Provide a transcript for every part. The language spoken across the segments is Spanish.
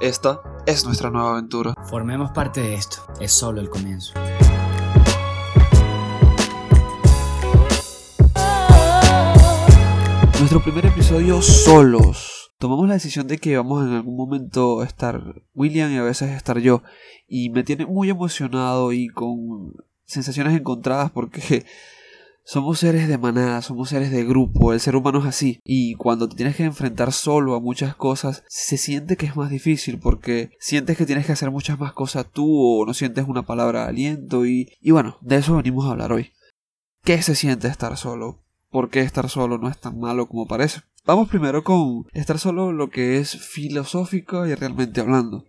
Esta es nuestra nueva aventura. Formemos parte de esto, es solo el comienzo. Nuestro primer episodio solos. Tomamos la decisión de que vamos en algún momento a estar William y a veces estar yo. Y me tiene muy emocionado y con sensaciones encontradas porque somos seres de manada, somos seres de grupo, el ser humano es así. Y cuando te tienes que enfrentar solo a muchas cosas, se siente que es más difícil porque sientes que tienes que hacer muchas más cosas tú o no sientes una palabra de aliento y, y bueno, de eso venimos a hablar hoy. ¿Qué se siente estar solo? ¿Por qué estar solo no es tan malo como parece? Vamos primero con estar solo lo que es filosófico y realmente hablando.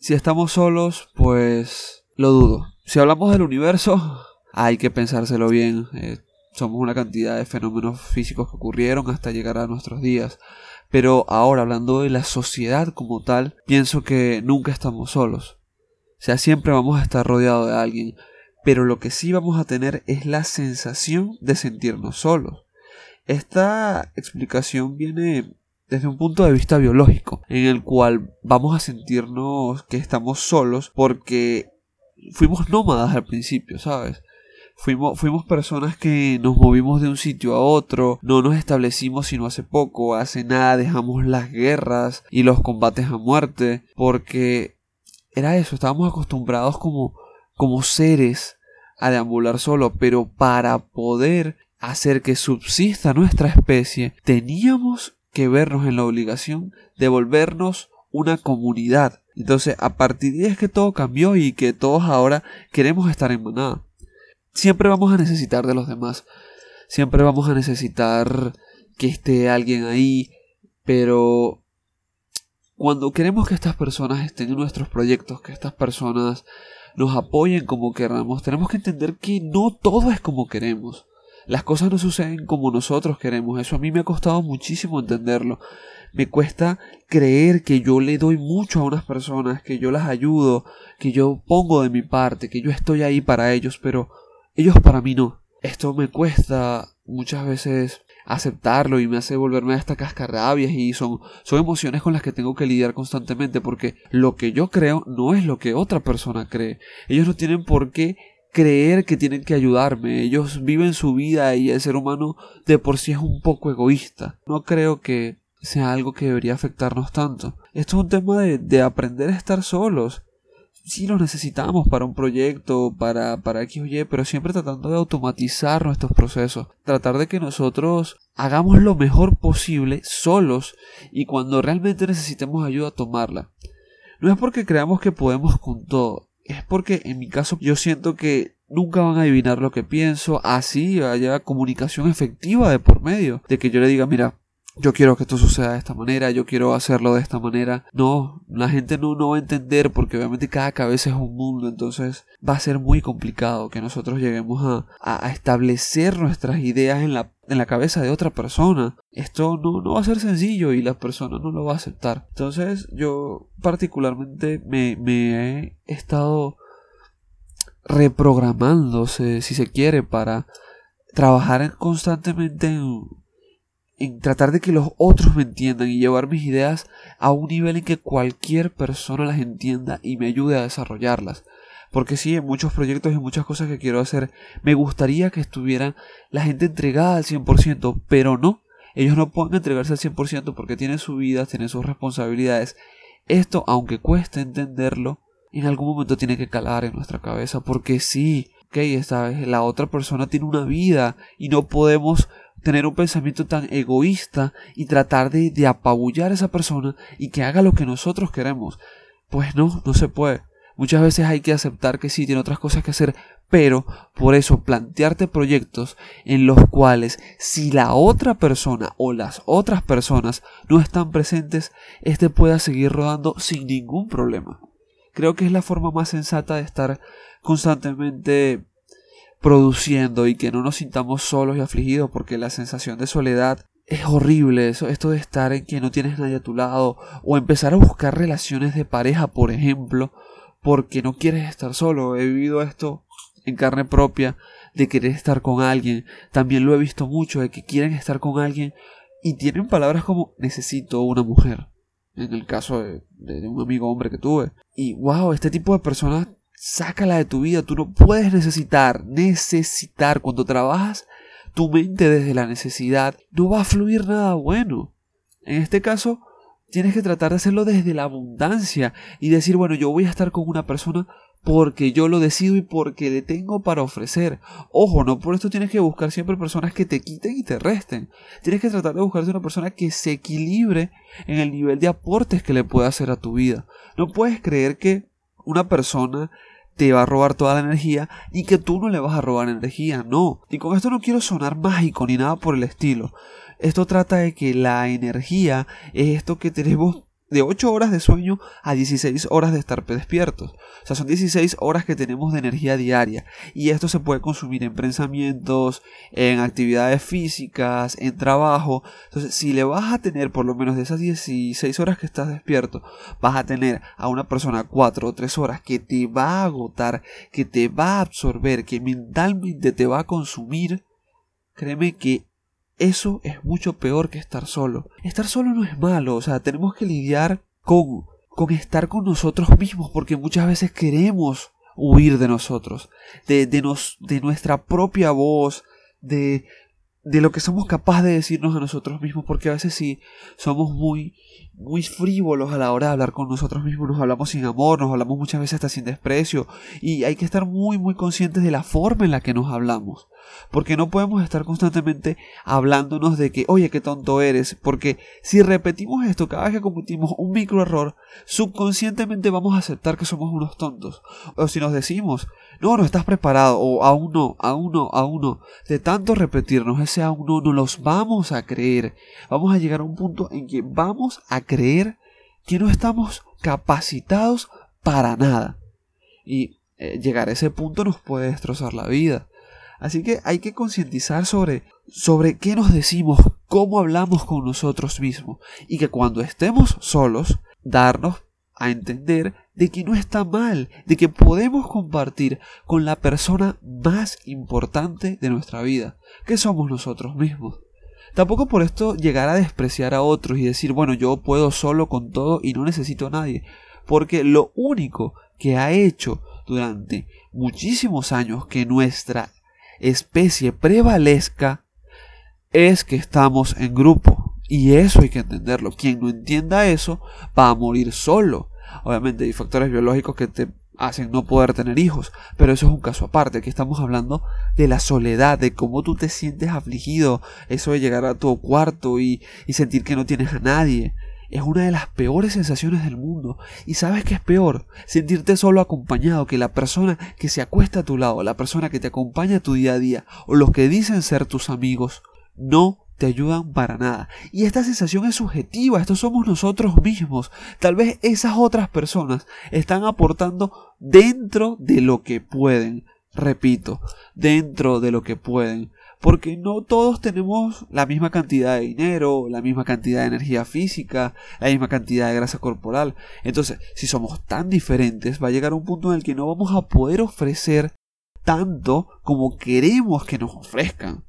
Si estamos solos, pues lo dudo. Si hablamos del universo, hay que pensárselo bien. Eh, somos una cantidad de fenómenos físicos que ocurrieron hasta llegar a nuestros días. Pero ahora, hablando de la sociedad como tal, pienso que nunca estamos solos. O sea, siempre vamos a estar rodeados de alguien. Pero lo que sí vamos a tener es la sensación de sentirnos solos. Esta explicación viene desde un punto de vista biológico, en el cual vamos a sentirnos que estamos solos porque fuimos nómadas al principio, ¿sabes? Fuimos, fuimos personas que nos movimos de un sitio a otro, no nos establecimos sino hace poco, hace nada dejamos las guerras y los combates a muerte, porque era eso, estábamos acostumbrados como, como seres a deambular solo, pero para poder hacer que subsista nuestra especie, teníamos que vernos en la obligación de volvernos una comunidad. Entonces, a partir de ahí es que todo cambió y que todos ahora queremos estar en manada siempre vamos a necesitar de los demás. Siempre vamos a necesitar que esté alguien ahí. Pero cuando queremos que estas personas estén en nuestros proyectos, que estas personas nos apoyen como queramos, tenemos que entender que no todo es como queremos. Las cosas no suceden como nosotros queremos. Eso a mí me ha costado muchísimo entenderlo. Me cuesta creer que yo le doy mucho a unas personas, que yo las ayudo, que yo pongo de mi parte, que yo estoy ahí para ellos, pero ellos para mí no. Esto me cuesta muchas veces aceptarlo y me hace volverme a esta cascarrabias y son, son emociones con las que tengo que lidiar constantemente porque lo que yo creo no es lo que otra persona cree. Ellos no tienen por qué creer que tienen que ayudarme. Ellos viven su vida y el ser humano de por sí es un poco egoísta. No creo que sea algo que debería afectarnos tanto. Esto es un tema de, de aprender a estar solos sí lo necesitamos para un proyecto, para, para X o Y, pero siempre tratando de automatizar nuestros procesos, tratar de que nosotros hagamos lo mejor posible solos y cuando realmente necesitemos ayuda tomarla. No es porque creamos que podemos con todo, es porque en mi caso yo siento que nunca van a adivinar lo que pienso, así haya comunicación efectiva de por medio, de que yo le diga, mira, yo quiero que esto suceda de esta manera, yo quiero hacerlo de esta manera. No, la gente no, no va a entender porque obviamente cada cabeza es un mundo, entonces va a ser muy complicado que nosotros lleguemos a, a, establecer nuestras ideas en la, en la cabeza de otra persona. Esto no, no va a ser sencillo y la persona no lo va a aceptar. Entonces yo particularmente me, me he estado reprogramándose, si se quiere, para trabajar constantemente en en tratar de que los otros me entiendan y llevar mis ideas a un nivel en que cualquier persona las entienda y me ayude a desarrollarlas. Porque sí, en muchos proyectos y muchas cosas que quiero hacer, me gustaría que estuvieran la gente entregada al 100%, pero no. Ellos no pueden entregarse al 100% porque tienen su vida, tienen sus responsabilidades. Esto, aunque cueste entenderlo, en algún momento tiene que calar en nuestra cabeza porque sí, ok, esta vez la otra persona tiene una vida y no podemos tener un pensamiento tan egoísta y tratar de, de apabullar a esa persona y que haga lo que nosotros queremos. Pues no, no se puede. Muchas veces hay que aceptar que sí, tiene otras cosas que hacer, pero por eso plantearte proyectos en los cuales si la otra persona o las otras personas no están presentes, este pueda seguir rodando sin ningún problema. Creo que es la forma más sensata de estar constantemente produciendo y que no nos sintamos solos y afligidos porque la sensación de soledad es horrible eso, esto de estar en que no tienes nadie a tu lado o empezar a buscar relaciones de pareja, por ejemplo, porque no quieres estar solo. He vivido esto en carne propia de querer estar con alguien. También lo he visto mucho de que quieren estar con alguien y tienen palabras como necesito una mujer, en el caso de, de un amigo hombre que tuve. Y wow, este tipo de personas, sácala de tu vida. Tú no puedes necesitar, necesitar. Cuando trabajas tu mente desde la necesidad, no va a fluir nada bueno. En este caso, tienes que tratar de hacerlo desde la abundancia y decir, bueno, yo voy a estar con una persona porque yo lo decido y porque le tengo para ofrecer. Ojo, no por esto tienes que buscar siempre personas que te quiten y te resten. Tienes que tratar de buscarte una persona que se equilibre en el nivel de aportes que le pueda hacer a tu vida. No puedes creer que una persona te va a robar toda la energía y que tú no le vas a robar energía, no. Y con esto no quiero sonar mágico ni nada por el estilo. Esto trata de que la energía es esto que tenemos de 8 horas de sueño a 16 horas de estar despiertos. O sea, son 16 horas que tenemos de energía diaria. Y esto se puede consumir en pensamientos, en actividades físicas, en trabajo. Entonces, si le vas a tener por lo menos de esas 16 horas que estás despierto, vas a tener a una persona 4 o 3 horas que te va a agotar, que te va a absorber, que mentalmente te va a consumir, créeme que eso es mucho peor que estar solo. Estar solo no es malo, o sea, tenemos que lidiar con, con estar con nosotros mismos, porque muchas veces queremos huir de nosotros, de, de, nos, de nuestra propia voz, de, de lo que somos capaces de decirnos a nosotros mismos, porque a veces sí somos muy, muy frívolos a la hora de hablar con nosotros mismos, nos hablamos sin amor, nos hablamos muchas veces hasta sin desprecio, y hay que estar muy, muy conscientes de la forma en la que nos hablamos. Porque no podemos estar constantemente hablándonos de que, oye, qué tonto eres. Porque si repetimos esto cada vez que cometimos un micro error, subconscientemente vamos a aceptar que somos unos tontos. O si nos decimos, no, no estás preparado, o aún no, aún no, aún no. De tanto repetirnos ese aún no, no los vamos a creer. Vamos a llegar a un punto en que vamos a creer que no estamos capacitados para nada. Y eh, llegar a ese punto nos puede destrozar la vida. Así que hay que concientizar sobre, sobre qué nos decimos, cómo hablamos con nosotros mismos y que cuando estemos solos, darnos a entender de que no está mal, de que podemos compartir con la persona más importante de nuestra vida, que somos nosotros mismos. Tampoco por esto llegar a despreciar a otros y decir, bueno, yo puedo solo con todo y no necesito a nadie, porque lo único que ha hecho durante muchísimos años que nuestra especie prevalezca es que estamos en grupo. Y eso hay que entenderlo. Quien no entienda eso va a morir solo. Obviamente hay factores biológicos que te hacen no poder tener hijos, pero eso es un caso aparte. Aquí estamos hablando de la soledad, de cómo tú te sientes afligido, eso de llegar a tu cuarto y, y sentir que no tienes a nadie es una de las peores sensaciones del mundo. Y sabes que es peor sentirte solo acompañado que la persona que se acuesta a tu lado, la persona que te acompaña a tu día a día, o los que dicen ser tus amigos, no te ayudan para nada. Y esta sensación es subjetiva, estos somos nosotros mismos. Tal vez esas otras personas están aportando dentro de lo que pueden. Repito, dentro de lo que pueden porque no todos tenemos la misma cantidad de dinero, la misma cantidad de energía física, la misma cantidad de grasa corporal. Entonces, si somos tan diferentes, va a llegar un punto en el que no vamos a poder ofrecer tanto como queremos que nos ofrezcan.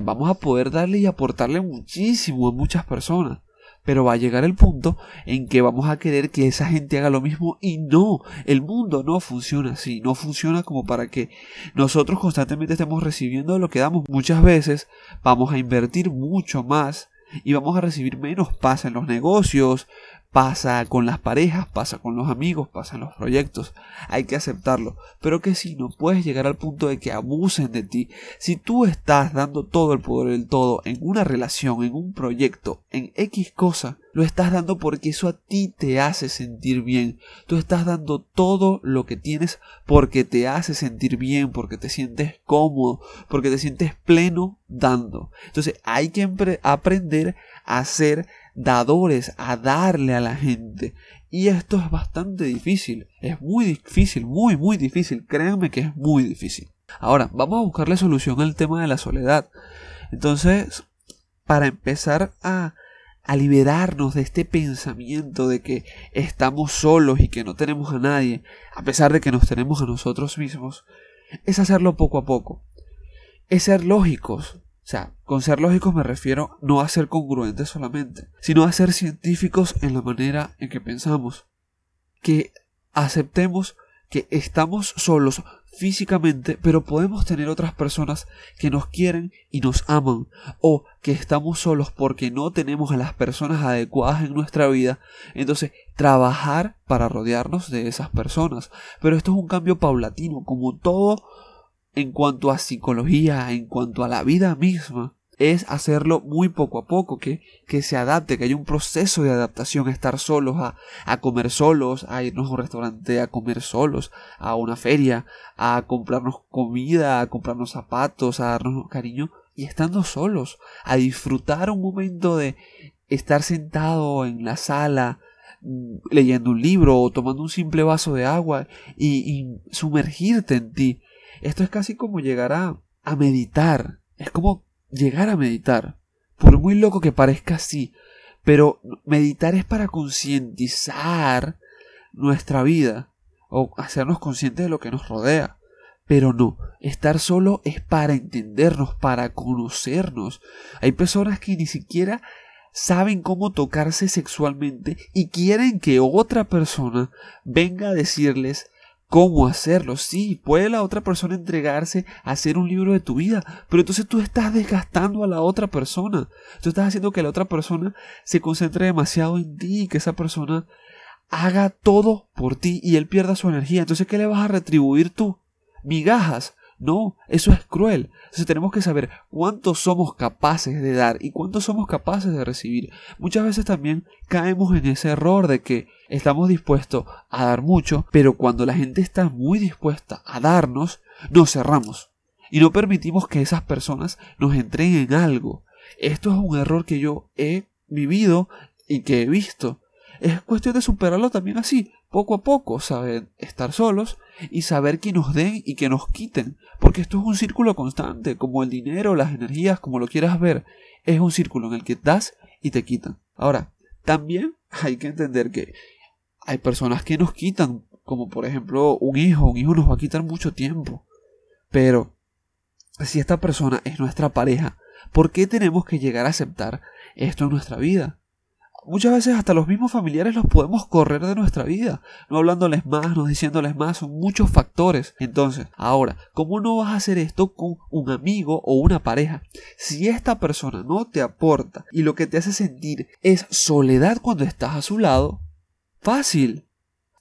Vamos a poder darle y aportarle muchísimo a muchas personas pero va a llegar el punto en que vamos a querer que esa gente haga lo mismo y no, el mundo no funciona así, no funciona como para que nosotros constantemente estemos recibiendo lo que damos. Muchas veces vamos a invertir mucho más y vamos a recibir menos paz en los negocios, Pasa con las parejas, pasa con los amigos, pasa en los proyectos. Hay que aceptarlo. Pero que si no puedes llegar al punto de que abusen de ti, si tú estás dando todo el poder del todo en una relación, en un proyecto, en X cosa, lo estás dando porque eso a ti te hace sentir bien. Tú estás dando todo lo que tienes porque te hace sentir bien, porque te sientes cómodo, porque te sientes pleno dando. Entonces hay que aprender a ser dadores, a darle a la gente. Y esto es bastante difícil, es muy difícil, muy, muy difícil, créanme que es muy difícil. Ahora, vamos a buscarle solución al tema de la soledad. Entonces, para empezar a, a liberarnos de este pensamiento de que estamos solos y que no tenemos a nadie, a pesar de que nos tenemos a nosotros mismos, es hacerlo poco a poco. Es ser lógicos, O sea, con ser lógicos me refiero no a ser congruentes solamente, sino a ser científicos en la manera en que pensamos. Que aceptemos que estamos solos físicamente, pero podemos tener otras personas que nos quieren y nos aman, o que estamos solos porque no tenemos a las personas adecuadas en nuestra vida, entonces trabajar para rodearnos de esas personas. Pero esto es un cambio paulatino, como todo en cuanto a psicología, en cuanto a la vida misma es hacerlo muy poco a poco, que, que se adapte, que haya un proceso de adaptación, a estar solos, a, a comer solos, a irnos a un restaurante a comer solos, a una feria, a comprarnos comida, a comprarnos zapatos, a darnos cariño, y estando solos, a disfrutar un momento de estar sentado en la sala, mm, leyendo un libro o tomando un simple vaso de agua y, y sumergirte en ti. Esto es casi como llegar a, meditar. Es como llegar a meditar. Por muy loco que parezca así, pero meditar es para concientizar nuestra vida o hacernos conscientes de lo que nos rodea. Pero no, estar solo es para entendernos, para conocernos. Hay personas que ni siquiera saben cómo tocarse sexualmente y quieren que otra persona venga a decirles cómo hacerlo. Sí, puede la otra persona entregarse a hacer un libro de tu vida, pero entonces tú estás desgastando a la otra persona. Tú estás haciendo que la otra persona se concentre demasiado en ti, que esa persona haga todo por ti y él pierda su energía. Entonces, ¿qué le vas a retribuir tú? Migajas. No, eso es cruel. Entonces tenemos que saber cuánto somos capaces de dar y cuánto somos capaces de recibir. Muchas veces también caemos en ese error de que estamos dispuestos a dar mucho, pero cuando la gente está muy dispuesta a darnos, nos cerramos y no permitimos que esas personas nos entreguen algo. Esto es un error que yo he vivido y que he visto. Es cuestión de superarlo también así, poco a poco, saber estar solos y saber que nos den y que nos quiten, porque esto es un círculo constante, como el dinero, las energías, como lo quieras ver, es un círculo en el que das y te quitan. Ahora, también hay que entender que hay personas que nos quitan, como por ejemplo un hijo, un hijo nos va a quitar mucho tiempo, pero si esta persona es nuestra pareja, ¿por qué tenemos que llegar a aceptar esto en nuestra vida? Muchas veces hasta los mismos familiares los podemos correr de nuestra vida, no hablándoles más, no diciéndoles más, son muchos factores. Entonces, ahora, ¿cómo no vas a hacer esto con un amigo o una pareja? Si esta persona no te aporta y lo que te hace sentir es soledad cuando estás a su lado, fácil,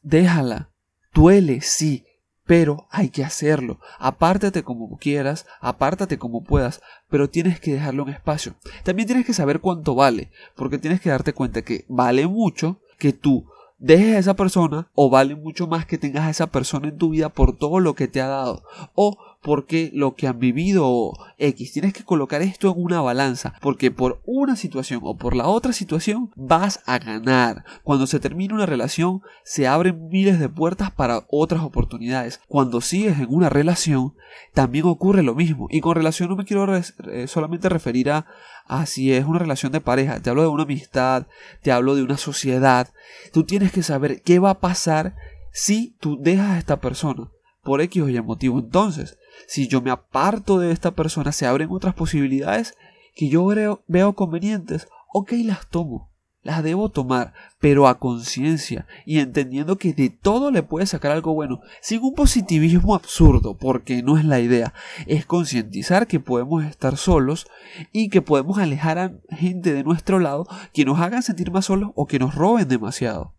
déjala. Duele, sí, pero hay que hacerlo. Apártate como quieras, apártate como puedas, pero tienes que dejarlo en espacio. También tienes que saber cuánto vale, porque tienes que darte cuenta que vale mucho que tú dejes a esa persona o vale mucho más que tengas a esa persona en tu vida por todo lo que te ha dado o porque lo que han vivido X. Tienes que colocar esto en una balanza, porque por una situación o por la otra situación vas a ganar. Cuando se termina una relación, se abren miles de puertas para otras oportunidades. Cuando sigues en una relación, también ocurre lo mismo. Y con relación no me quiero eh, solamente referir a, a si es una relación de pareja, te hablo de una amistad, te hablo de una sociedad. Tú tienes que saber qué va a pasar si tú dejas a esta persona por X o Y motivo. Entonces, si yo me aparto de esta persona, se abren otras posibilidades que yo veo, convenientes. Ok, las tomo. Las debo tomar, pero a conciencia y entendiendo que de todo le puede sacar algo bueno, sin un positivismo absurdo, porque no es la idea, es concientizar que podemos estar solos y que podemos alejar a gente de nuestro lado que nos hagan sentir más solos o que nos roben demasiado.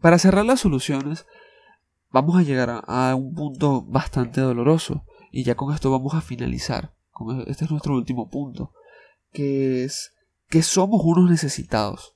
Para cerrar las soluciones, vamos a llegar a un punto bastante doloroso, y ya con esto vamos a finalizar. Este es nuestro último punto. Que es que somos unos necesitados.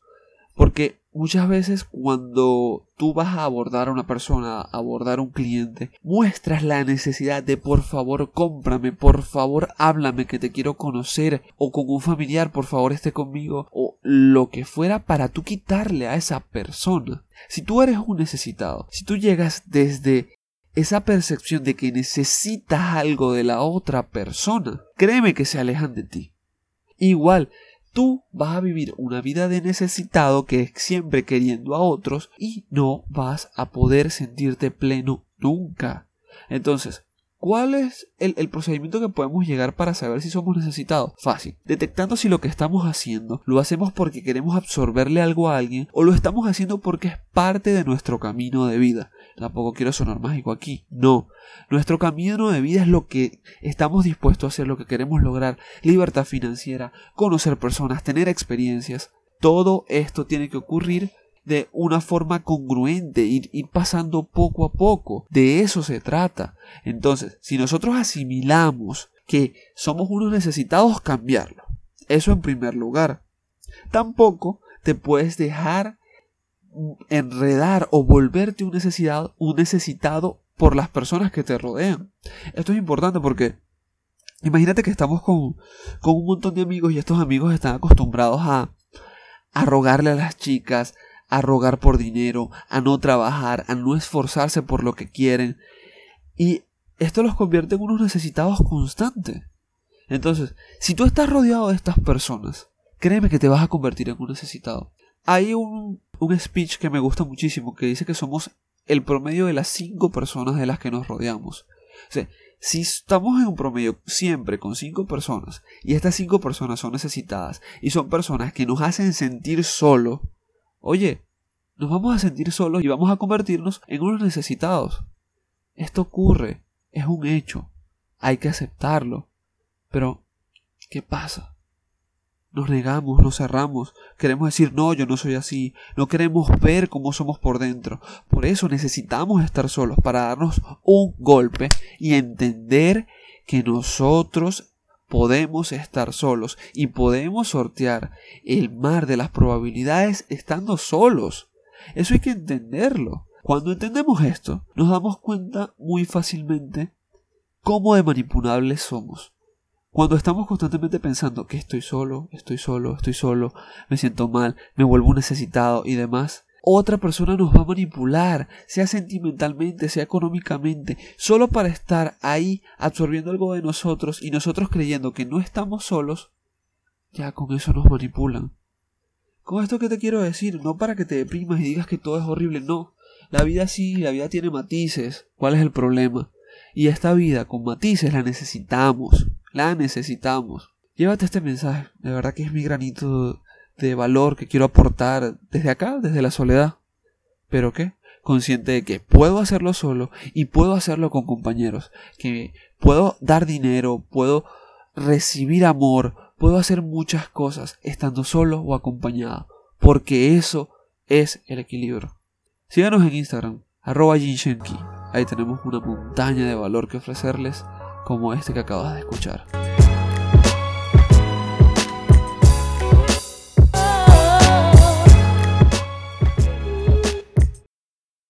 Porque muchas veces cuando tú vas a abordar a una persona, a abordar a un cliente, muestras la necesidad de por favor cómprame, por favor háblame que te quiero conocer, o con un familiar por favor esté conmigo, o lo que fuera para tú quitarle a esa persona. Si tú eres un necesitado, si tú llegas desde esa percepción de que necesitas algo de la otra persona, créeme que se alejan de ti. Igual, tú vas a vivir una vida de necesitado que es siempre queriendo a otros y no vas a poder sentirte pleno nunca. Entonces, ¿Cuál es el, procedimiento que podemos llegar para saber si somos necesitados? Fácil. Detectando si lo que estamos haciendo lo hacemos porque queremos absorberle algo a alguien o lo estamos haciendo porque es parte de nuestro camino de vida. Tampoco quiero sonar mágico aquí. No. Nuestro camino de vida es lo que estamos dispuestos a hacer, lo que queremos lograr. Libertad financiera, conocer personas, tener experiencias. Todo esto tiene que ocurrir de una forma congruente, ir, ir, pasando poco a poco. De eso se trata. Entonces, si nosotros asimilamos que somos unos necesitados, cambiarlo. Eso en primer lugar. Tampoco te puedes dejar enredar o volverte un, necesidad, un necesitado por las personas que te rodean. Esto es importante porque imagínate que estamos con, con un montón de amigos y estos amigos están acostumbrados a, a rogarle a las chicas, a rogar por dinero, a no trabajar, a no esforzarse por lo que quieren. Y esto los convierte en unos necesitados constantes. Entonces, si tú estás rodeado de estas personas, créeme que te vas a convertir en un necesitado. Hay un, un speech que me gusta muchísimo que dice que somos el promedio de las cinco personas de las que nos rodeamos. O sea, si estamos en un promedio siempre con cinco personas y estas cinco personas son necesitadas y son personas que nos hacen sentir solo, oye, nos vamos a sentir solos y vamos a convertirnos en unos necesitados. Esto ocurre, es un hecho, hay que aceptarlo. Pero, ¿qué pasa? Nos negamos, nos cerramos, queremos decir, no, yo no soy así, no queremos ver cómo somos por dentro. Por eso necesitamos estar solos para darnos un golpe y entender que nosotros podemos estar solos y podemos sortear el mar de las probabilidades estando solos. Eso hay que entenderlo. Cuando entendemos esto, nos damos cuenta muy fácilmente cómo de manipulables somos. Cuando estamos constantemente pensando que estoy solo, estoy solo, estoy solo, me siento mal, me vuelvo necesitado y demás, otra persona nos va a manipular, sea sentimentalmente, sea económicamente, solo para estar ahí absorbiendo algo de nosotros y nosotros creyendo que no estamos solos, ya con eso nos manipulan. Con esto que te quiero decir, no para que te deprimas y digas que todo es horrible, no. La vida sí, la vida tiene matices. ¿Cuál es el problema? Y esta vida con matices la necesitamos. La necesitamos. Llévate este mensaje. De verdad que es mi granito de valor que quiero aportar desde acá, desde la soledad. ¿Pero qué? Consciente de que puedo hacerlo solo y puedo hacerlo con compañeros. Que puedo dar dinero, puedo recibir amor, puedo hacer muchas cosas estando solo o acompañado. Porque eso es el equilibrio. Síganos en Instagram, arroba Ahí tenemos una montaña de valor que ofrecerles como este que acabas de escuchar.